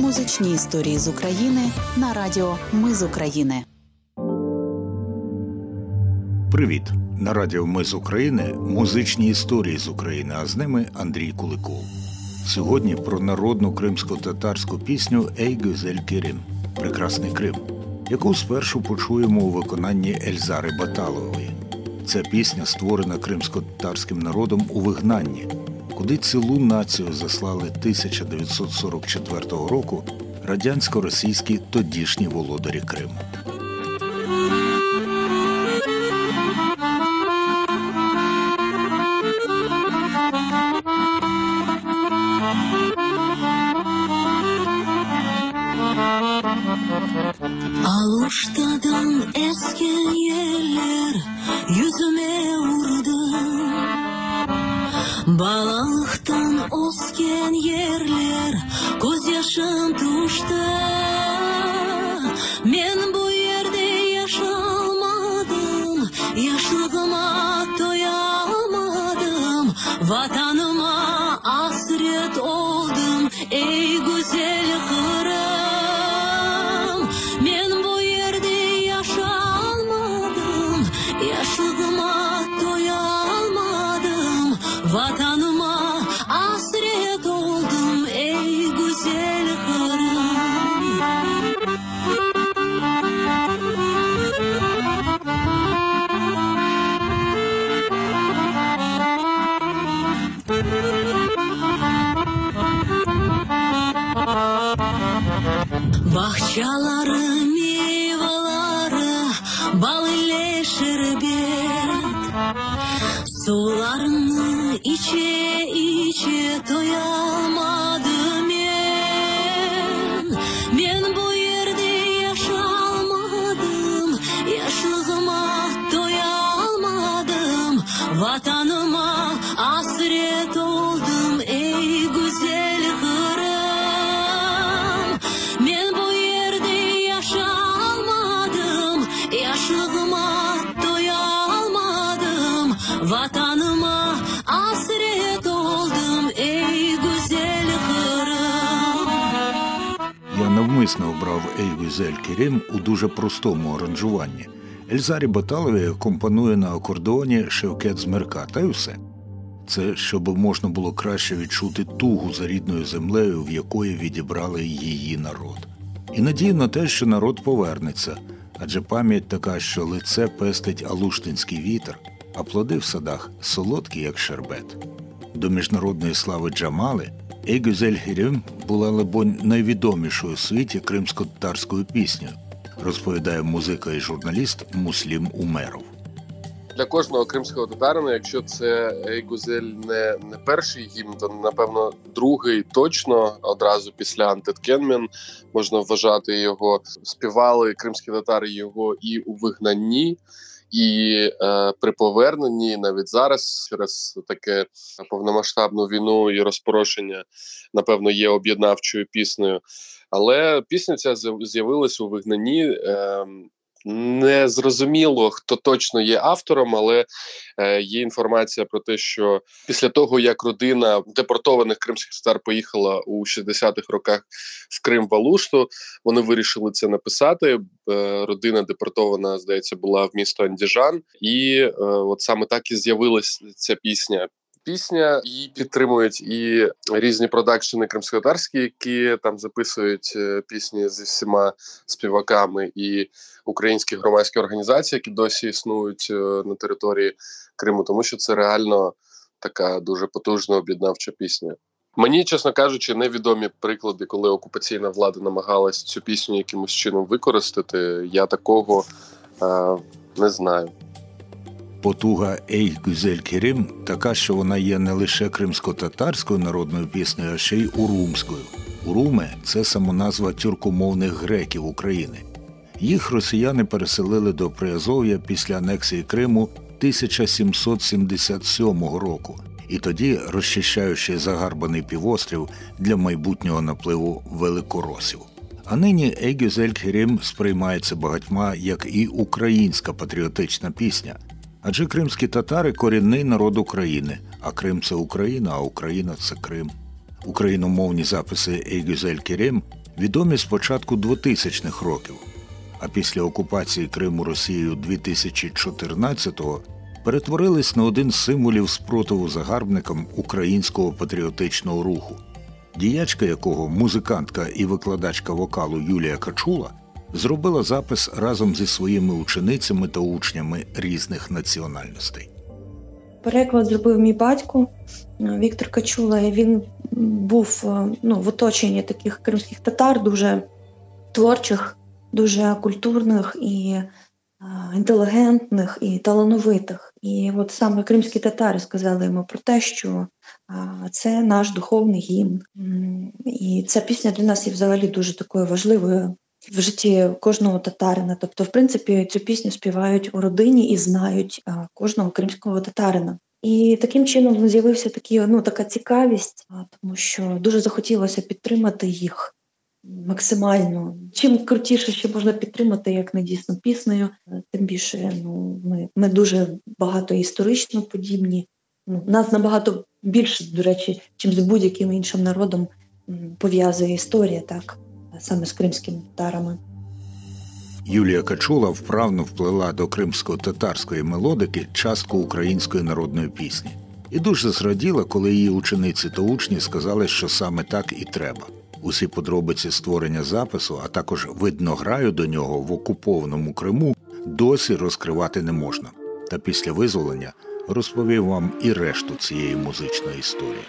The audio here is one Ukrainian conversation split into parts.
Музичні історії з України на радіо Ми з України. Привіт! На радіо Ми з України музичні історії з України, а з ними Андрій Куликов. Сьогодні про народну кримсько-татарську пісню Ей Гюзель Керім Прекрасний Крим, яку спершу почуємо у виконанні Ельзари Баталової. Ця пісня створена кримсько-татарським народом у вигнанні, куди цілу націю заслали 1944 року радянсько-російські тодішні володарі Криму. Aluştadan esken yeller yüzüme vurdu yashin tushdi men bu yerda yasholmadim yoshlig'imga to'yamadim vatanima asret oldim ey go'zal qirim men bu yerda yasholmadim yoshlig бақшалары мевалары бал эле шербет сууларын ичет Yaşlığıma doyamadım Vatanıma hasret oldum ey güzel Kırım Я навмисно обрав Ей Гюзель Керім у дуже простому аранжуванні. Ельзарі Баталові компонує на акордеоні Шевкет Змерка, та й усе. Це щоб можна було краще відчути тугу за рідною землею, в якої відібрали її народ. І надію на те, що народ повернеться, адже пам'ять така, що лице пестить алуштинський вітер, а плоди в садах солодкі, як шербет. До міжнародної слави Джамали Егюзель Гюзель була, либонь, найвідомішою у світі кримсько-татарською піснею, розповідає музика і журналіст Муслім Умеров. Для кожного кримського татарина, якщо це Ейгузель не, не перший гімн, то напевно другий точно одразу після Антиткенмен можна вважати його. Співали кримські татари його і у вигнанні. І е, при поверненні навіть зараз через таке повномасштабну війну і розпорошення, напевно, є об'єднавчою піснею. Але пісня ця з'явилась у вигнанні. Е, не зрозуміло, хто точно є автором, але е, є інформація про те, що після того як родина депортованих кримських татар поїхала у 60-х роках в Крим Валушту, вони вирішили це написати. Е, родина депортована, здається, була в місто Андіжан, і е, от саме так і з'явилася ця пісня. Пісня її підтримують і різні продакшени кримськотарські, які там записують е, пісні зі всіма співаками, і українські громадські організації, які досі існують е, на території Криму, тому що це реально така дуже потужна об'єднавча пісня. Мені, чесно кажучи, невідомі приклади, коли окупаційна влада намагалась цю пісню якимось чином використати. Я такого е, не знаю. Потуга Ей Гюзель Керім така, що вона є не лише кримсько-татарською народною піснею, а ще й урумською. Уруми це самоназва тюркомовних греків України. Їх росіяни переселили до Приазов'я після анексії Криму 1777 року, і тоді розчищаючи загарбаний півострів для майбутнього напливу великоросів. А нині Ейгюзель Керім сприймається багатьма як і українська патріотична пісня. Адже кримські татари корінний народ України, а Крим це Україна, а Україна це Крим. Україномовні записи Ейгюзель Керім відомі з початку 2000-х років, а після окупації Криму Росією 2014-го перетворились на один з символів спротиву загарбникам українського патріотичного руху, діячка якого музикантка і викладачка вокалу Юлія Качула зробила запис разом зі своїми ученицями та учнями різних національностей. Переклад зробив мій батько е, Віктор Качула. Він був е, ну, в оточенні таких кримських татар, дуже творчих, дуже культурних і е, інтелігентних і талановитих. І от саме кримські татари сказали йому про те, що це наш духовний гімн. І ця пісня для нас є взагалі дуже такою важливою в житті кожного татарина. Тобто, в принципі, цю пісню співають у родині і знають кожного кримського татарина. І таким чином з'явився такі, ну, така цікавість, тому що дуже захотілося підтримати їх максимально. Чим крутіше, що можна підтримати, як не дійсно піснею, тим більше ну, ми ми дуже багато історично подібні. Ну, Нас набагато більше, до речі, чим з будь-яким іншим народом пов'язує історія, так саме з кримськими татарами. Юлія Качула вправно вплила до кримсько-татарської мелодики частку української народної пісні і дуже зраділа, коли її учениці та учні сказали, що саме так і треба. Усі подробиці створення запису, а також виднограю до нього в окупованому Криму досі розкривати не можна. Та після визволення розповів вам і решту цієї музичної історії.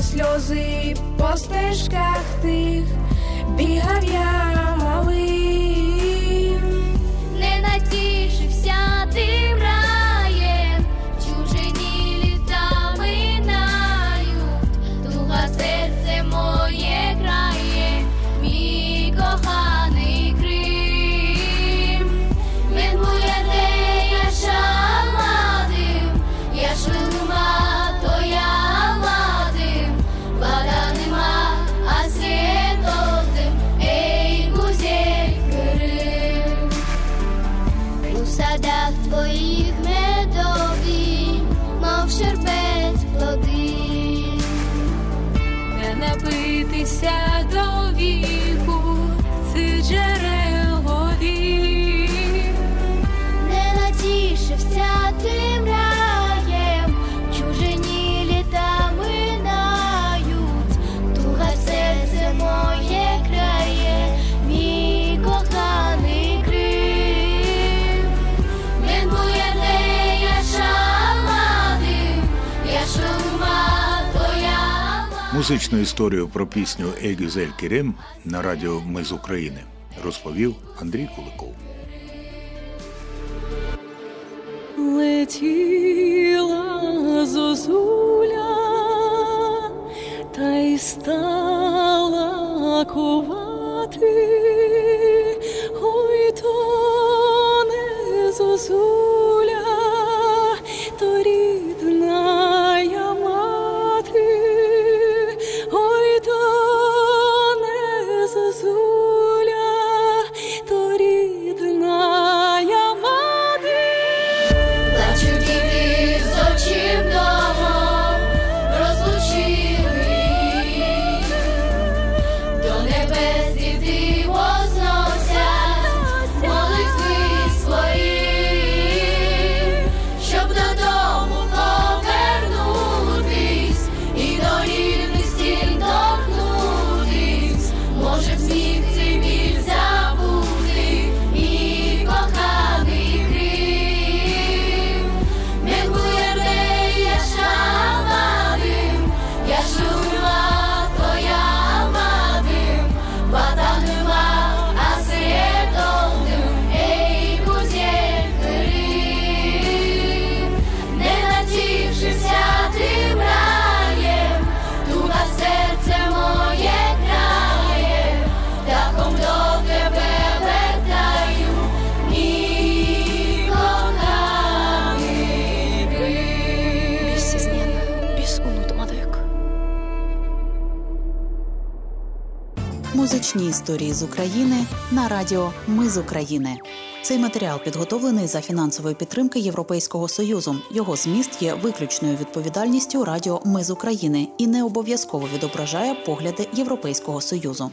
Сльози по стежках тих. Бігав я малим, твоїх медові, мов шербет плоди, не напитися до віку джерел Музичну історію про пісню Егюзель Керем на радіо Ми з України розповів Андрій Куликов. летіла зозуля, та й стала кувати, ой то не зозуля, Музичні історії з України на радіо Ми з України. Цей матеріал підготовлений за фінансової підтримки Європейського союзу. Його зміст є виключною відповідальністю Радіо Ми з України і не обов'язково відображає погляди Європейського союзу.